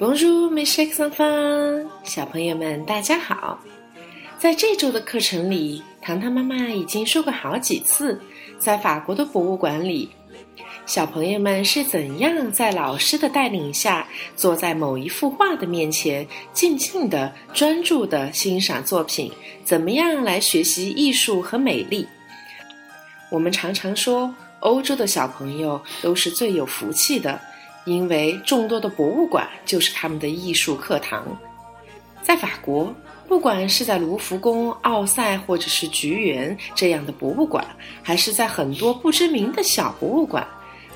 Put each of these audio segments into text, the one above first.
Bonjour, mes h e s enfants，小朋友们，大家好。在这周的课程里，糖糖妈妈已经说过好几次，在法国的博物馆里，小朋友们是怎样在老师的带领下，坐在某一幅画的面前，静静的、专注的欣赏作品，怎么样来学习艺术和美丽。我们常常说，欧洲的小朋友都是最有福气的。因为众多的博物馆就是他们的艺术课堂，在法国，不管是在卢浮宫、奥赛或者是菊园这样的博物馆，还是在很多不知名的小博物馆，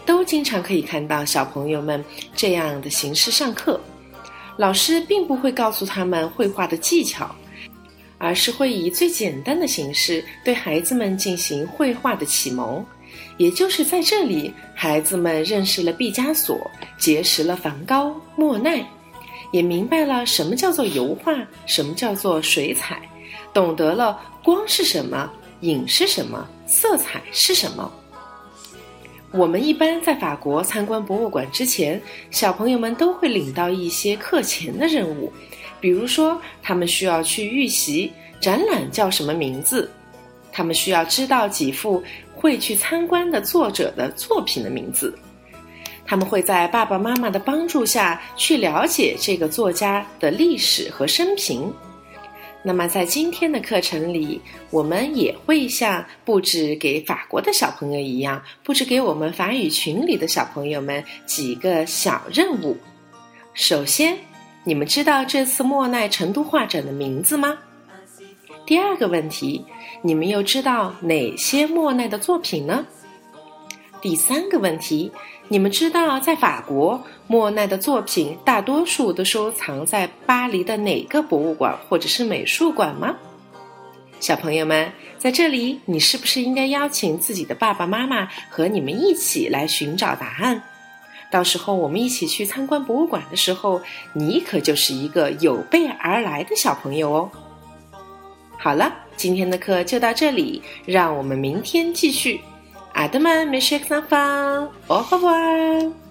都经常可以看到小朋友们这样的形式上课。老师并不会告诉他们绘画的技巧，而是会以最简单的形式对孩子们进行绘画的启蒙。也就是在这里，孩子们认识了毕加索，结识了梵高、莫奈，也明白了什么叫做油画，什么叫做水彩，懂得了光是什么，影是什么，色彩是什么。我们一般在法国参观博物馆之前，小朋友们都会领到一些课前的任务，比如说他们需要去预习展览叫什么名字，他们需要知道几幅。会去参观的作者的作品的名字，他们会在爸爸妈妈的帮助下去了解这个作家的历史和生平。那么，在今天的课程里，我们也会像布置给法国的小朋友一样，布置给我们法语群里的小朋友们几个小任务。首先，你们知道这次莫奈成都画展的名字吗？第二个问题。你们又知道哪些莫奈的作品呢？第三个问题，你们知道在法国莫奈的作品大多数都收藏在巴黎的哪个博物馆或者是美术馆吗？小朋友们，在这里，你是不是应该邀请自己的爸爸妈妈和你们一起来寻找答案？到时候我们一起去参观博物馆的时候，你可就是一个有备而来的小朋友哦。好了。今天的课就到这里，让我们明天继续。阿德曼，没事上方，au revoir。